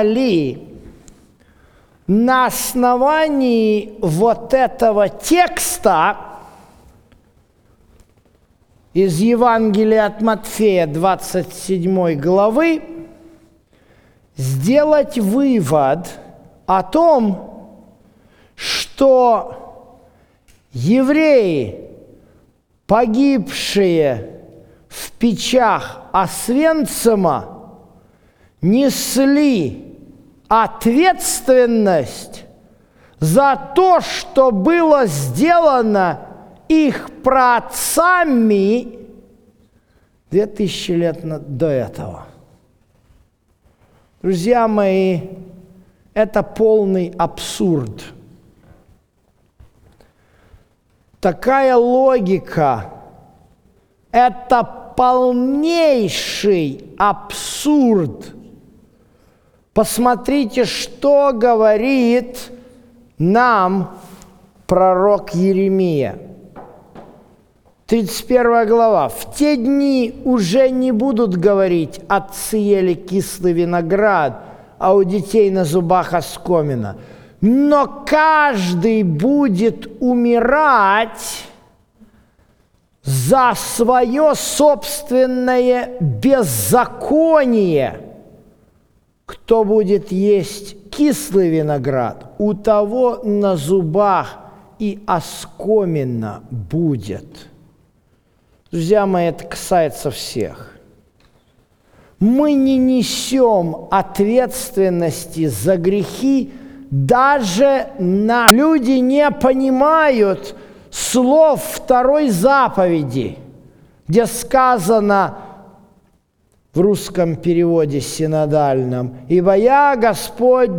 можно ли на основании вот этого текста из Евангелия от Матфея 27 главы сделать вывод о том, что евреи, погибшие в печах Освенцима, несли ответственность за то, что было сделано их праотцами две тысячи лет до этого. Друзья мои, это полный абсурд. Такая логика – это полнейший абсурд. Посмотрите, что говорит нам пророк Еремия – 31 глава. «В те дни уже не будут говорить, отцы ели кислый виноград, а у детей на зубах оскомина. Но каждый будет умирать за свое собственное беззаконие. Кто будет есть кислый виноград, у того на зубах и оскомина будет». Друзья мои, это касается всех. Мы не несем ответственности за грехи, даже на люди не понимают слов второй заповеди, где сказано в русском переводе синодальном, «Ибо я, Господь,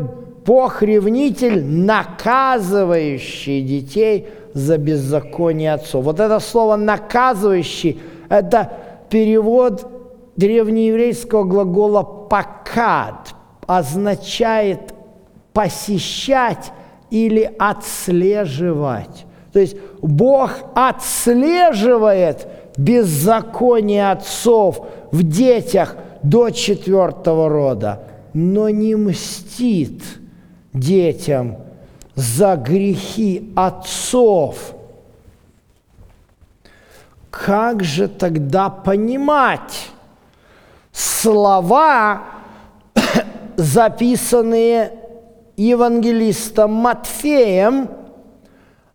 Бог-ревнитель, наказывающий детей за беззаконие отцов. Вот это слово «наказывающий» – это перевод древнееврейского глагола «пакад», означает посещать или отслеживать. То есть Бог отслеживает беззаконие отцов в детях до четвертого рода, но не мстит детям – за грехи отцов. Как же тогда понимать слова, записанные евангелистом Матфеем,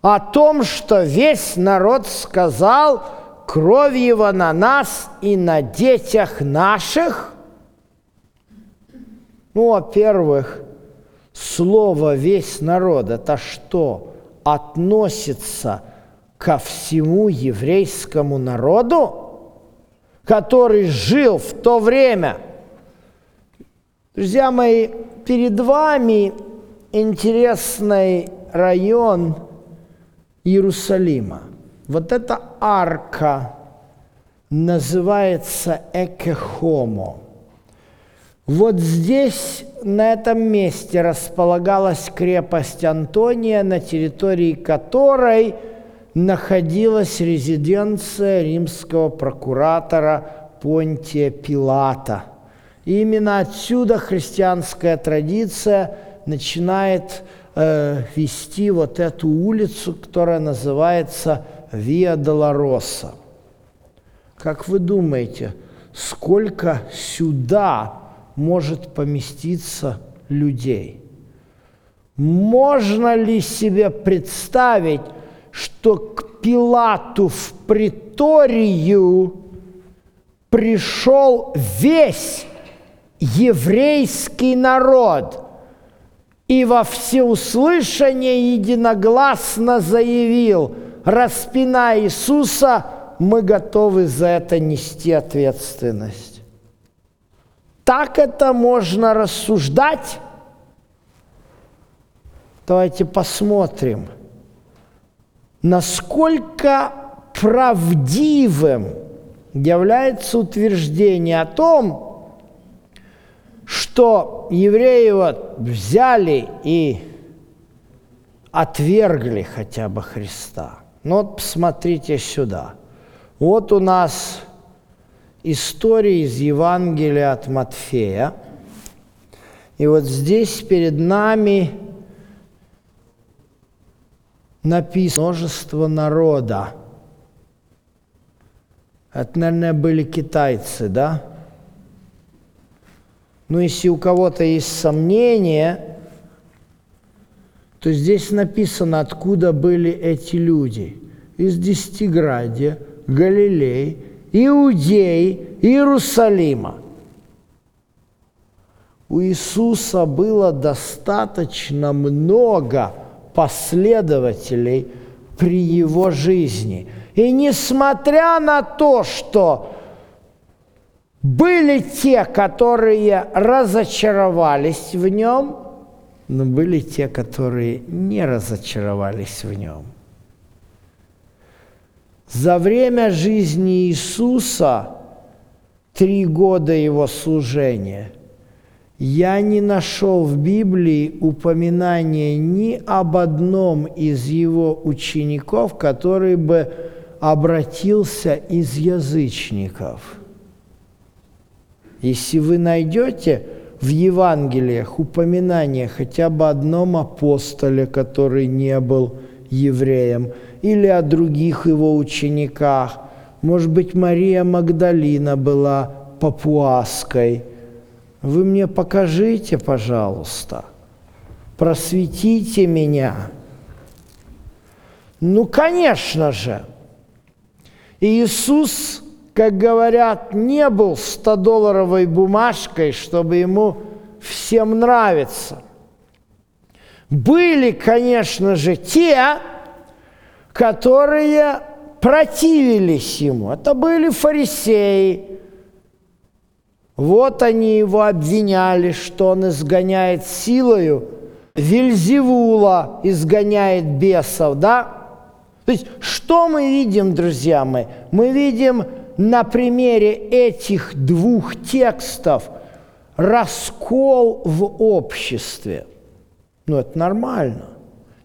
о том, что весь народ сказал, кровь его на нас и на детях наших? Ну, во-первых, слово «весь народ» – это что? Относится ко всему еврейскому народу, который жил в то время. Друзья мои, перед вами интересный район Иерусалима. Вот эта арка называется Экехомо. Вот здесь на этом месте располагалась крепость Антония, на территории которой находилась резиденция римского прокуратора Понтия Пилата. И именно отсюда христианская традиция начинает э, вести вот эту улицу, которая называется Виа Долороса. Как вы думаете, сколько сюда может поместиться людей. Можно ли себе представить, что к Пилату в приторию пришел весь еврейский народ и во всеуслышание единогласно заявил, распиная Иисуса, мы готовы за это нести ответственность так это можно рассуждать? Давайте посмотрим, насколько правдивым является утверждение о том, что евреи вот взяли и отвергли хотя бы Христа. Ну вот посмотрите сюда. Вот у нас история из Евангелия от Матфея. И вот здесь перед нами написано множество народа. Это, наверное, были китайцы, да? Но если у кого-то есть сомнения, то здесь написано, откуда были эти люди. Из Десятиградия, Галилей, Иудеи, Иерусалима. У Иисуса было достаточно много последователей при его жизни. И несмотря на то, что были те, которые разочаровались в нем, но были те, которые не разочаровались в нем. За время жизни Иисуса, три года его служения, я не нашел в Библии упоминания ни об одном из его учеников, который бы обратился из язычников. Если вы найдете в Евангелиях упоминание хотя бы одном апостоле, который не был евреем, или о других его учениках, может быть, Мария Магдалина была папуаской, вы мне покажите, пожалуйста, просветите меня. Ну, конечно же, Иисус как говорят, не был 100-долларовой бумажкой, чтобы ему всем нравиться. Были, конечно же, те, которые противились ему. Это были фарисеи. Вот они его обвиняли, что он изгоняет силою. Вильзевула изгоняет бесов, да? То есть, что мы видим, друзья мои? Мы видим на примере этих двух текстов раскол в обществе. Ну, это нормально.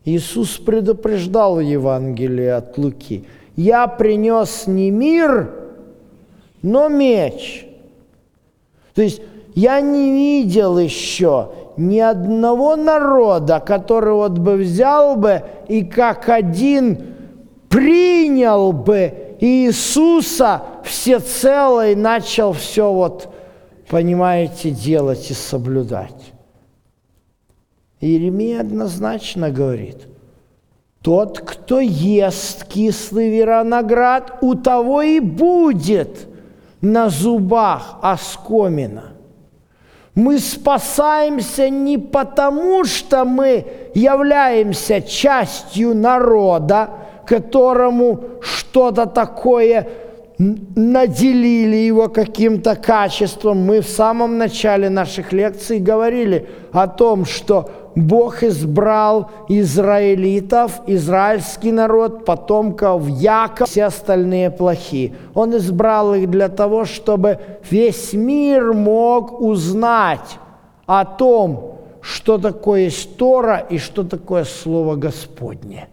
Иисус предупреждал в Евангелии от Луки. «Я принес не мир, но меч». То есть я не видел еще ни одного народа, который вот бы взял бы и как один принял бы Иисуса всецело и начал все вот, понимаете, делать и соблюдать. Иеремия однозначно говорит, тот, кто ест кислый виноград, у того и будет на зубах оскомина. Мы спасаемся не потому, что мы являемся частью народа, которому что-то такое наделили его каким-то качеством. Мы в самом начале наших лекций говорили о том, что Бог избрал израилитов, израильский народ, потомков Якова, все остальные плохие. Он избрал их для того, чтобы весь мир мог узнать о том, что такое Тора и что такое Слово Господне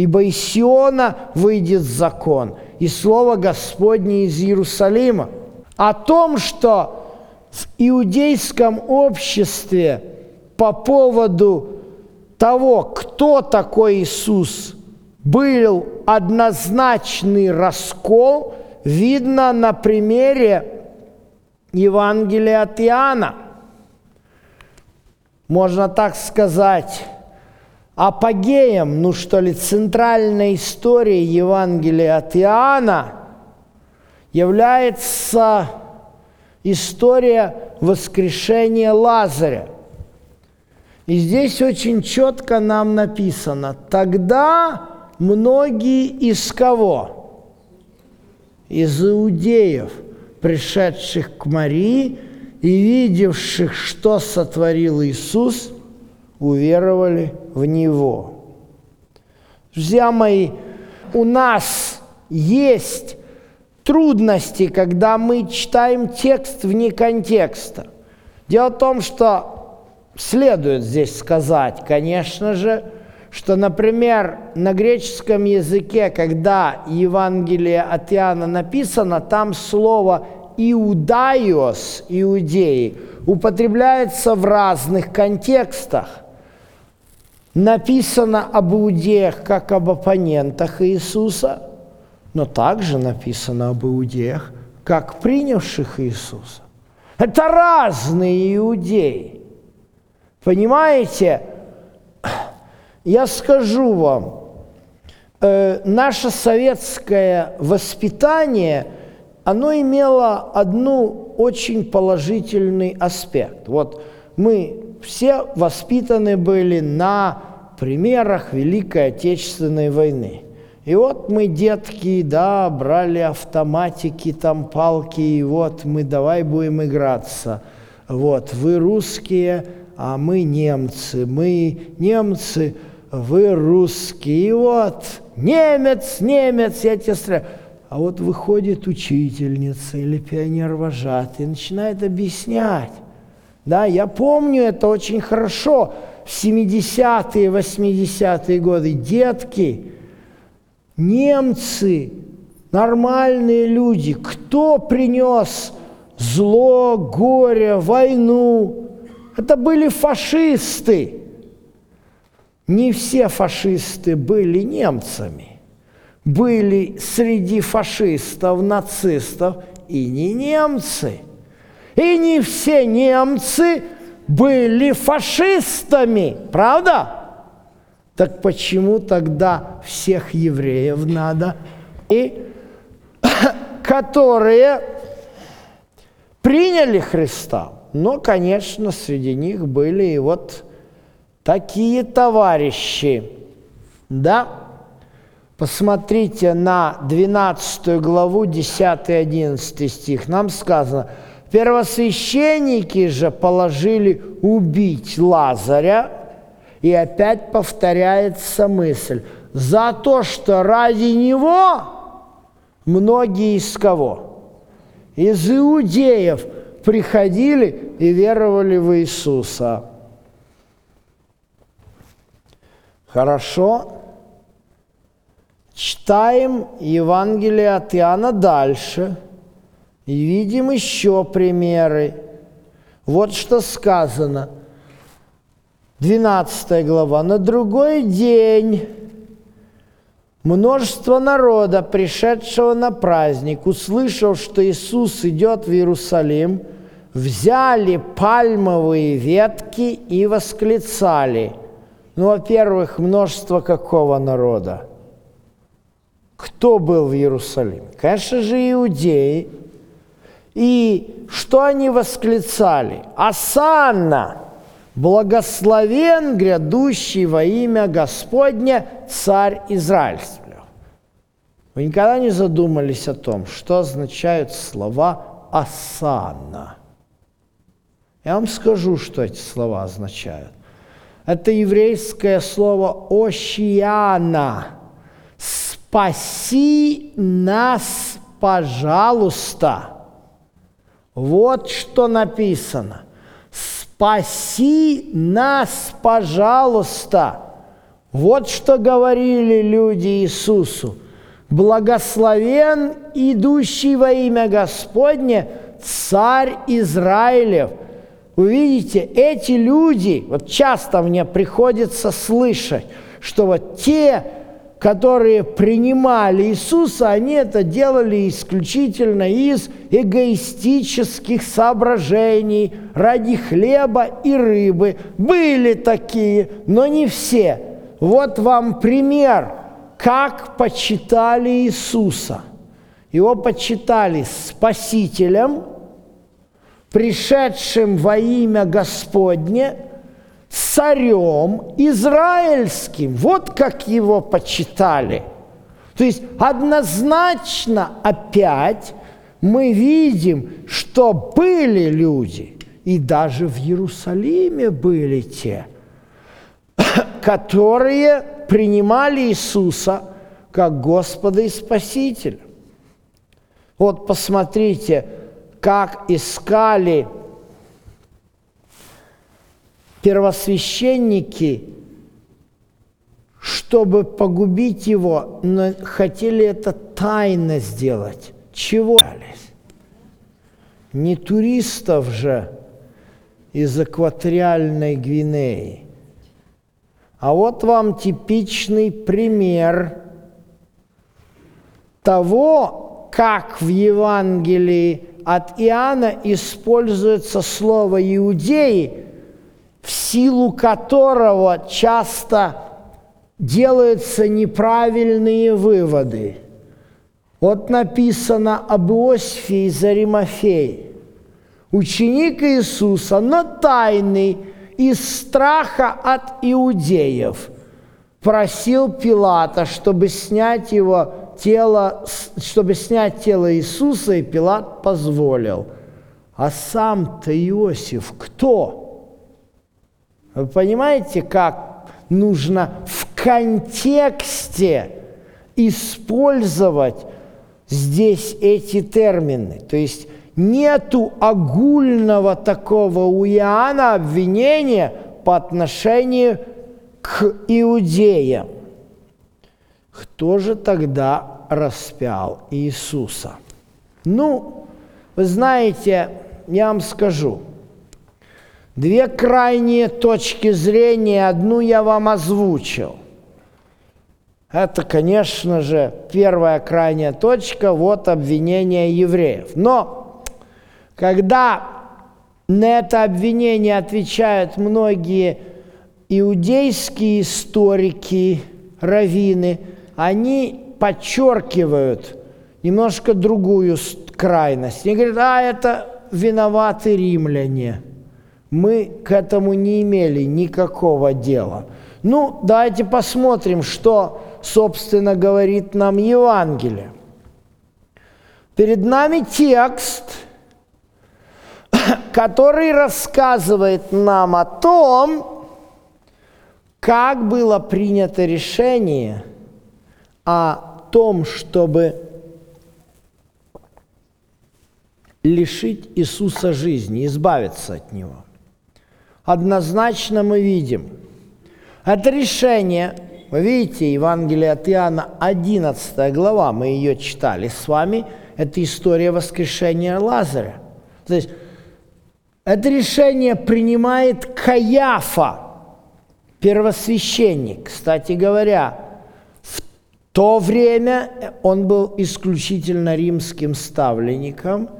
ибо из Сиона выйдет закон, и слово Господне из Иерусалима. О том, что в иудейском обществе по поводу того, кто такой Иисус, был однозначный раскол, видно на примере Евангелия от Иоанна. Можно так сказать, апогеем, ну что ли, центральной истории Евангелия от Иоанна является история воскрешения Лазаря. И здесь очень четко нам написано, тогда многие из кого? Из иудеев, пришедших к Марии и видевших, что сотворил Иисус – уверовали в Него. Друзья мои, у нас есть трудности, когда мы читаем текст вне контекста. Дело в том, что следует здесь сказать, конечно же, что, например, на греческом языке, когда Евангелие от Иоанна написано, там слово «иудaios», «иудеи», употребляется в разных контекстах. Написано об иудеях как об оппонентах Иисуса, но также написано об иудеях как принявших Иисуса. Это разные иудеи. Понимаете? Я скажу вам, э, наше советское воспитание, оно имело одну очень положительный аспект. Вот мы все воспитаны были на примерах Великой Отечественной войны – и вот мы, детки, да, брали автоматики, там палки, и вот мы давай будем играться. Вот, вы русские, а мы немцы, мы немцы, вы русские. И вот, немец, немец, я тебе стреляю. А вот выходит учительница или пионер-вожатый и начинает объяснять. Да, я помню это очень хорошо. В 70-е, 80-е годы детки – немцы, нормальные люди, кто принес зло, горе, войну? Это были фашисты. Не все фашисты были немцами. Были среди фашистов, нацистов и не немцы. И не все немцы были фашистами, правда? Так почему тогда всех евреев надо? И которые приняли Христа. Но, конечно, среди них были и вот такие товарищи. Да? Посмотрите на 12 главу, 10-11 стих. Нам сказано, первосвященники же положили убить Лазаря, и опять повторяется мысль. За то, что ради него многие из кого? Из иудеев приходили и веровали в Иисуса. Хорошо. Читаем Евангелие от Иоанна дальше и видим еще примеры. Вот что сказано – 12 глава. На другой день множество народа, пришедшего на праздник, услышав, что Иисус идет в Иерусалим, взяли пальмовые ветки и восклицали. Ну, во-первых, множество какого народа? Кто был в Иерусалиме? Конечно же, иудеи. И что они восклицали? Асанна! Благословен грядущий во имя Господня царь Израильский. Вы никогда не задумались о том, что означают слова «асана»? Я вам скажу, что эти слова означают. Это еврейское слово «ощиана». «Спаси нас, пожалуйста». Вот что написано – спаси нас, пожалуйста. Вот что говорили люди Иисусу. Благословен идущий во имя Господне царь Израилев. Вы видите, эти люди, вот часто мне приходится слышать, что вот те которые принимали Иисуса, они это делали исключительно из эгоистических соображений, ради хлеба и рыбы. Были такие, но не все. Вот вам пример, как почитали Иисуса. Его почитали Спасителем, пришедшим во имя Господне – царем израильским. Вот как его почитали. То есть однозначно опять мы видим, что были люди, и даже в Иерусалиме были те, которые принимали Иисуса как Господа и Спасителя. Вот посмотрите, как искали первосвященники, чтобы погубить его, но хотели это тайно сделать. Чего? Не туристов же из экваториальной Гвинеи. А вот вам типичный пример того, как в Евангелии от Иоанна используется слово «иудеи», в силу которого часто делаются неправильные выводы. Вот написано об Иосифе из Аримафеи. Ученик Иисуса, но тайный, из страха от иудеев, просил Пилата, чтобы снять его тело, чтобы снять тело Иисуса, и Пилат позволил. А сам-то Иосиф кто? Вы понимаете, как нужно в контексте использовать здесь эти термины. То есть нету огульного такого у Иоанна обвинения по отношению к иудеям. Кто же тогда распял Иисуса? Ну, вы знаете, я вам скажу, две крайние точки зрения, одну я вам озвучил. Это, конечно же, первая крайняя точка, вот обвинение евреев. Но когда на это обвинение отвечают многие иудейские историки, раввины, они подчеркивают немножко другую крайность. Они говорят, а это виноваты римляне. Мы к этому не имели никакого дела. Ну, давайте посмотрим, что собственно, говорит нам Евангелие. Перед нами текст, который рассказывает нам о том, как было принято решение о том, чтобы лишить Иисуса жизни, избавиться от Него. Однозначно мы видим, это решение вы видите, Евангелие от Иоанна, 11 глава, мы ее читали с вами, это история воскрешения Лазаря. То есть это решение принимает Каяфа, первосвященник. Кстати говоря, в то время он был исключительно римским ставленником,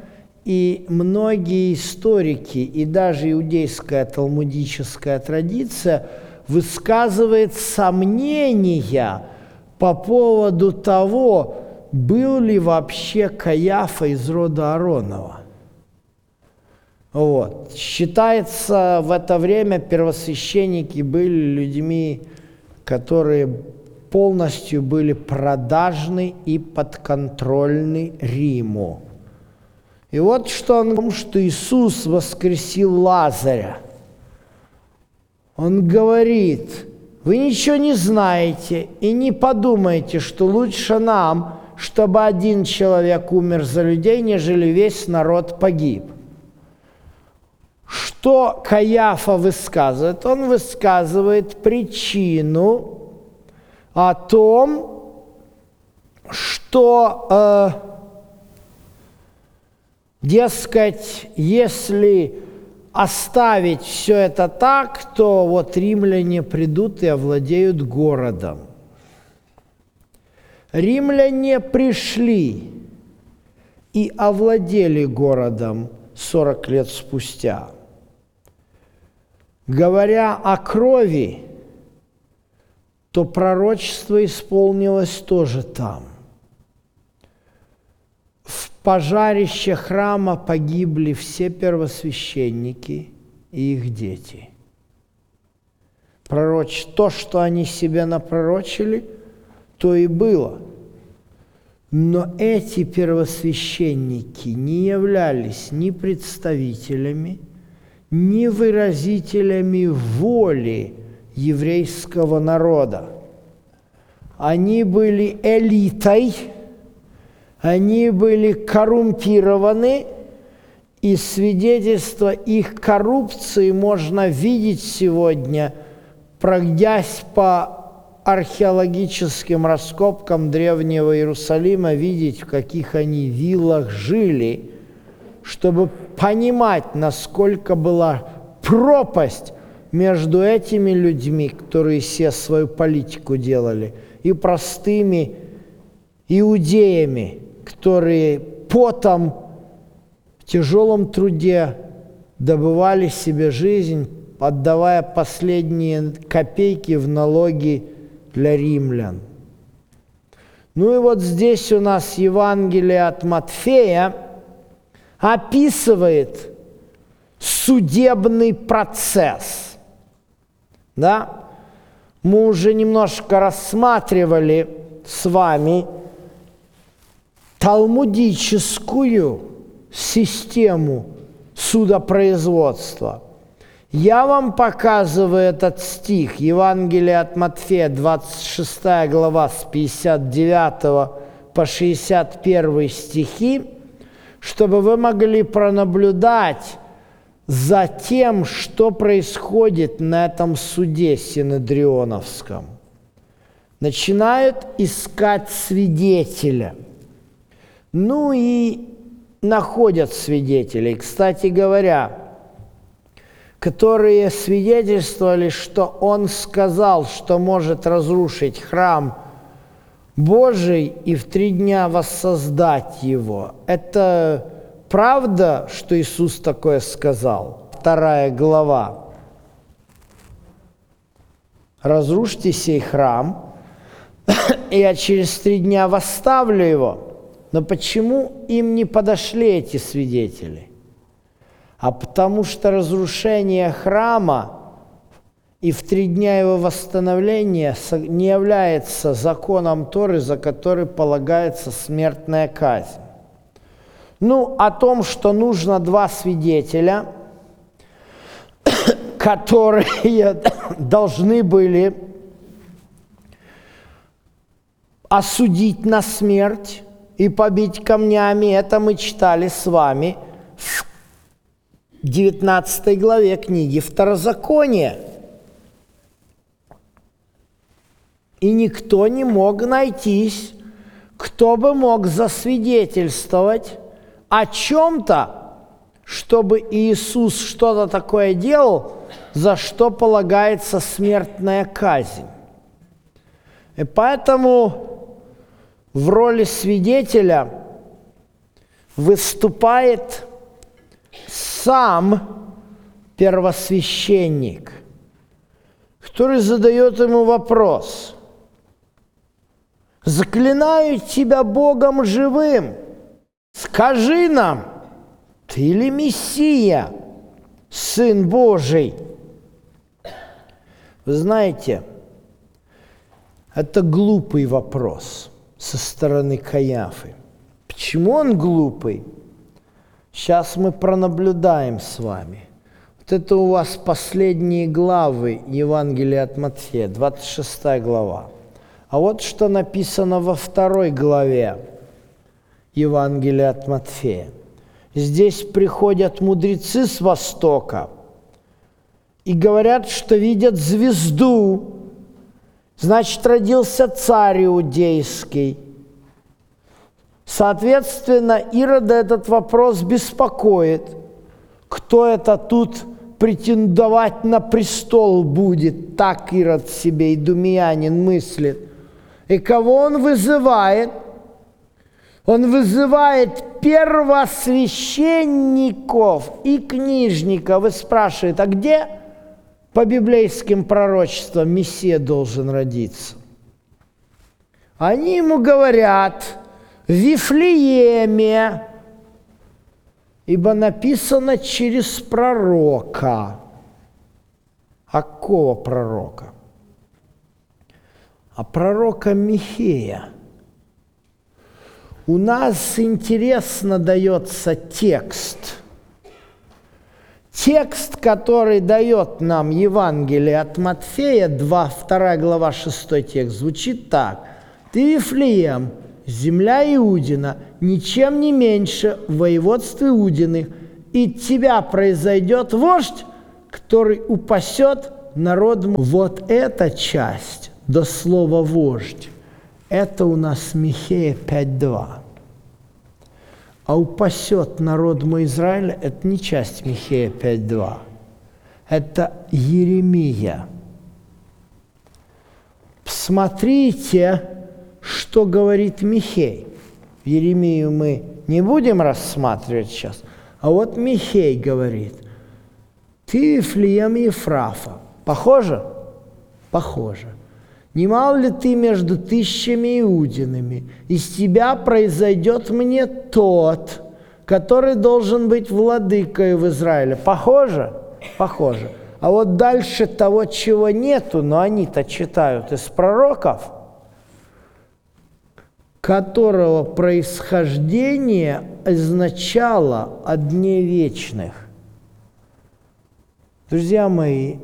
и многие историки, и даже иудейская талмудическая традиция – высказывает сомнения по поводу того, был ли вообще Каяфа из рода Аронова. Вот. Считается, в это время первосвященники были людьми, которые полностью были продажны и подконтрольны Риму. И вот что он, что Иисус воскресил Лазаря – он говорит, вы ничего не знаете и не подумайте, что лучше нам, чтобы один человек умер за людей, нежели весь народ погиб. Что Каяфа высказывает? Он высказывает причину о том, что, э, дескать, если оставить все это так, то вот римляне придут и овладеют городом. Римляне пришли и овладели городом 40 лет спустя. Говоря о крови, то пророчество исполнилось тоже там пожарище храма погибли все первосвященники и их дети. Пророч, то, что они себе напророчили, то и было. Но эти первосвященники не являлись ни представителями, ни выразителями воли еврейского народа. Они были элитой – они были коррумпированы, и свидетельство их коррупции можно видеть сегодня, пройдясь по археологическим раскопкам древнего Иерусалима, видеть, в каких они виллах жили, чтобы понимать, насколько была пропасть между этими людьми, которые все свою политику делали, и простыми иудеями, которые потом в тяжелом труде добывали себе жизнь, отдавая последние копейки в налоги для римлян. Ну и вот здесь у нас Евангелие от Матфея описывает судебный процесс. Да? Мы уже немножко рассматривали с вами талмудическую систему судопроизводства. Я вам показываю этот стих, Евангелие от Матфея, 26 глава, с 59 по 61 стихи, чтобы вы могли пронаблюдать за тем, что происходит на этом суде Синедрионовском. Начинают искать свидетеля. Ну и находят свидетелей. Кстати говоря, которые свидетельствовали, что он сказал, что может разрушить храм Божий и в три дня воссоздать его. Это правда, что Иисус такое сказал? Вторая глава. Разрушьте сей храм, и я через три дня восставлю его. Но почему им не подошли эти свидетели? А потому что разрушение храма и в три дня его восстановления не является законом Торы, за который полагается смертная казнь. Ну, о том, что нужно два свидетеля, которые должны были осудить на смерть и побить камнями, это мы читали с вами в 19 главе книги Второзакония. И никто не мог найтись, кто бы мог засвидетельствовать о чем-то, чтобы Иисус что-то такое делал, за что полагается смертная казнь. И поэтому в роли свидетеля выступает сам первосвященник, который задает ему вопрос. «Заклинаю тебя Богом живым, Скажи нам, ты ли Мессия, Сын Божий? Вы знаете, это глупый вопрос со стороны Каяфы. Почему он глупый? Сейчас мы пронаблюдаем с вами. Вот это у вас последние главы Евангелия от Матфея, 26 глава. А вот что написано во второй главе Евангелия от Матфея. Здесь приходят мудрецы с Востока и говорят, что видят звезду, значит, родился царь иудейский. Соответственно, Ирода этот вопрос беспокоит. Кто это тут претендовать на престол будет? Так Ирод себе, и думиянин мыслит. И кого он вызывает – он вызывает первосвященников и книжников и спрашивает, а где по библейским пророчествам Мессия должен родиться? Они ему говорят, в Вифлееме, ибо написано через пророка. А какого пророка? А пророка Михея – у нас интересно дается текст. Текст, который дает нам Евангелие от Матфея, 2, 2 глава, 6 текст, звучит так. «Ты, Вифлеем, земля Иудина, ничем не меньше в воеводстве Иудиных, и тебя произойдет вождь, который упасет народ. Вот эта часть до слова «вождь» Это у нас Михея 5.2. А упасет народ мой Израиля – это не часть Михея 5.2. Это Еремия. Смотрите, что говорит Михей. Еремию мы не будем рассматривать сейчас. А вот Михей говорит, ты Вифлеем Ефрафа. Похоже? Похоже. Не мал ли ты между тысячами иудинами? Из тебя произойдет мне тот, который должен быть владыкой в Израиле. Похоже? Похоже. А вот дальше того, чего нету, но они-то читают из пророков, которого происхождение означало о дне вечных. Друзья мои,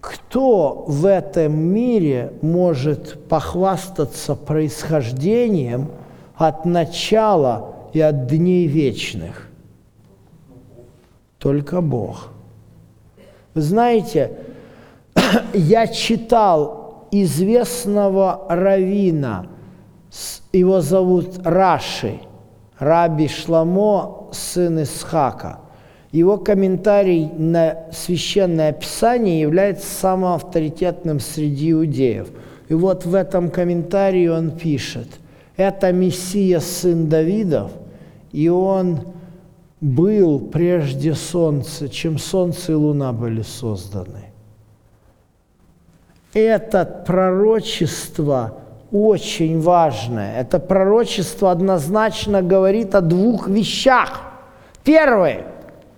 кто в этом мире может похвастаться происхождением от начала и от дней вечных? Только Бог. Вы знаете, я читал известного равина, его зовут Раши, Раби Шламо, сын Исхака – его комментарий на священное писание является самым авторитетным среди иудеев. И вот в этом комментарии он пишет, это Мессия, сын Давидов, и он был прежде солнца, чем солнце и луна были созданы. Это пророчество очень важное. Это пророчество однозначно говорит о двух вещах. Первое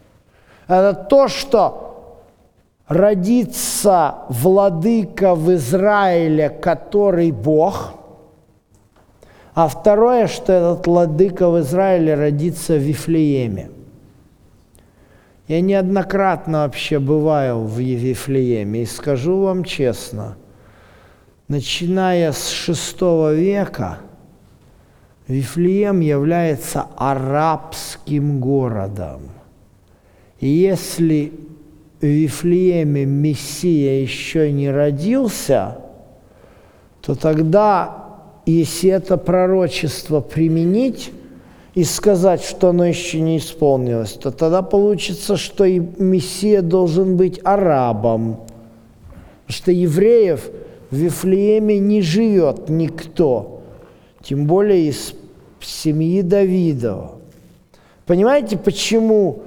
– это то, что родится владыка в Израиле, который Бог, а второе, что этот владыка в Израиле родится в Вифлееме. Я неоднократно вообще бываю в Вифлееме и скажу вам честно, начиная с VI века, Вифлеем является арабским городом – и если в Вифлееме Мессия еще не родился, то тогда, если это пророчество применить и сказать, что оно еще не исполнилось, то тогда получится, что и Мессия должен быть арабом, что евреев в Вифлееме не живет никто, тем более из семьи Давидова. Понимаете, почему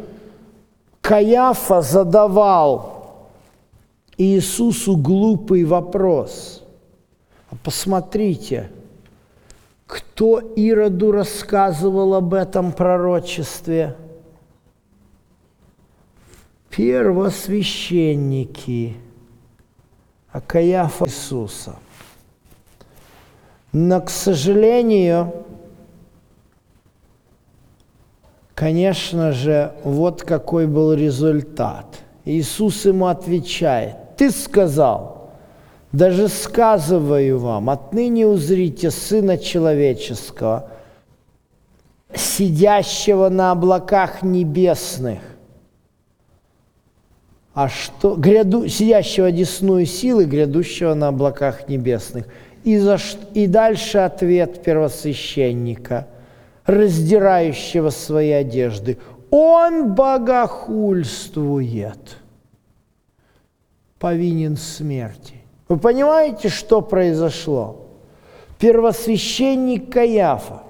Каяфа задавал Иисусу глупый вопрос. А посмотрите, кто Ироду рассказывал об этом пророчестве? Первосвященники, а Иисуса. Но, к сожалению, Конечно же, вот какой был результат. Иисус ему отвечает, «Ты сказал, даже сказываю вам, отныне узрите Сына Человеческого, сидящего на облаках небесных, а что, гряду, сидящего одесную силы, грядущего на облаках небесных. И, за, и дальше ответ первосвященника – раздирающего свои одежды. Он богохульствует, повинен смерти. Вы понимаете, что произошло? Первосвященник Каяфа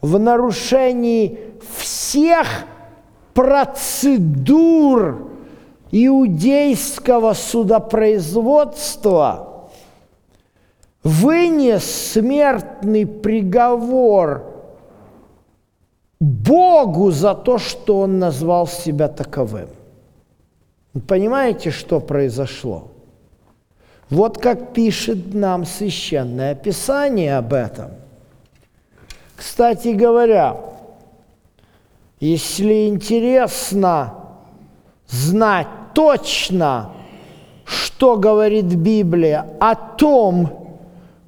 в нарушении всех процедур иудейского судопроизводства вынес смертный приговор Богу за то, что он назвал себя таковым. Понимаете, что произошло? Вот как пишет нам священное писание об этом. Кстати говоря, если интересно знать точно, что говорит Библия о том,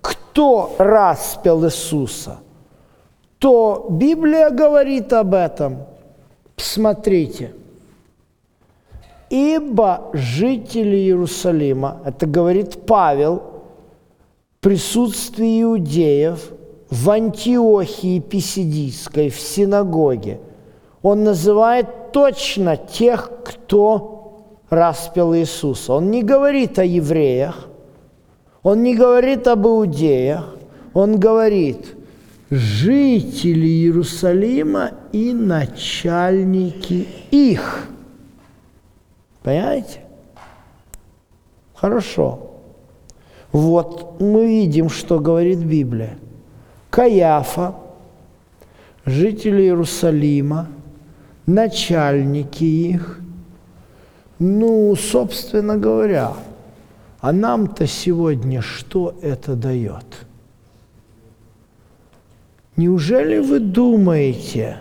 кто распял Иисуса, то Библия говорит об этом. Смотрите. Ибо жители Иерусалима, это говорит Павел, в присутствии иудеев в Антиохии Писидийской, в синагоге, он называет точно тех, кто распял Иисуса. Он не говорит о евреях, он не говорит об иудеях, он говорит жители Иерусалима и начальники их. Понимаете? Хорошо. Вот мы видим, что говорит Библия. Каяфа, жители Иерусалима, начальники их. Ну, собственно говоря, а нам-то сегодня что это дает? Неужели вы думаете,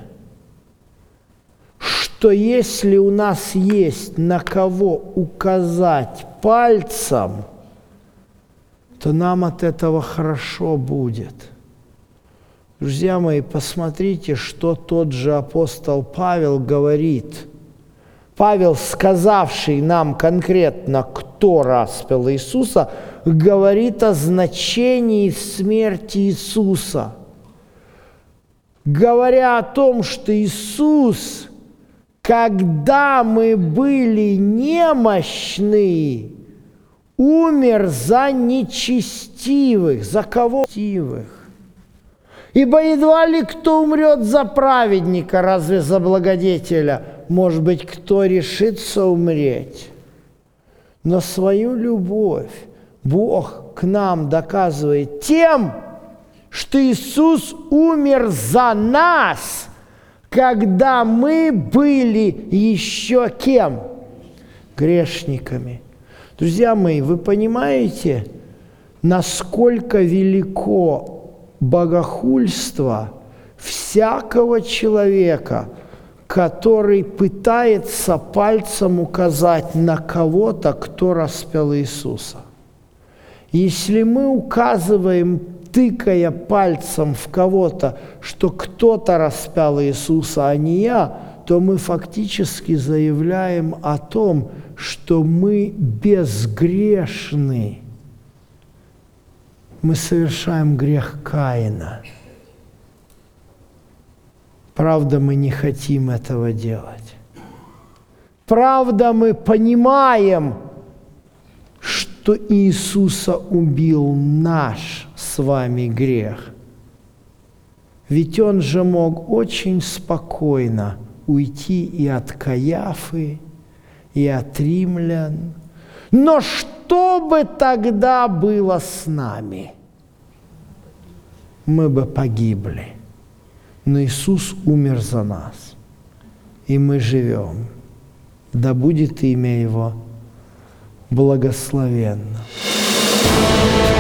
что если у нас есть на кого указать пальцем, то нам от этого хорошо будет? Друзья мои, посмотрите, что тот же апостол Павел говорит. Павел, сказавший нам конкретно, кто распял Иисуса, говорит о значении смерти Иисуса. Говоря о том, что Иисус, когда мы были немощны, умер за нечестивых. За кого? Нечестивых. Ибо едва ли кто умрет за праведника, разве за благодетеля? Может быть, кто решится умереть. Но свою любовь Бог к нам доказывает тем, что Иисус умер за нас, когда мы были еще кем? Грешниками. Друзья мои, вы понимаете, насколько велико богохульство всякого человека, который пытается пальцем указать на кого-то, кто распял Иисуса. Если мы указываем, тыкая пальцем в кого-то, что кто-то распял Иисуса, а не я, то мы фактически заявляем о том, что мы безгрешны. Мы совершаем грех Каина. Правда, мы не хотим этого делать. Правда, мы понимаем, что Иисуса убил наш с вами грех. Ведь Он же мог очень спокойно уйти и от Каяфы, и от римлян. Но что бы тогда было с нами? Мы бы погибли. Но Иисус умер за нас, и мы живем. Да будет имя Его благословенно. thank you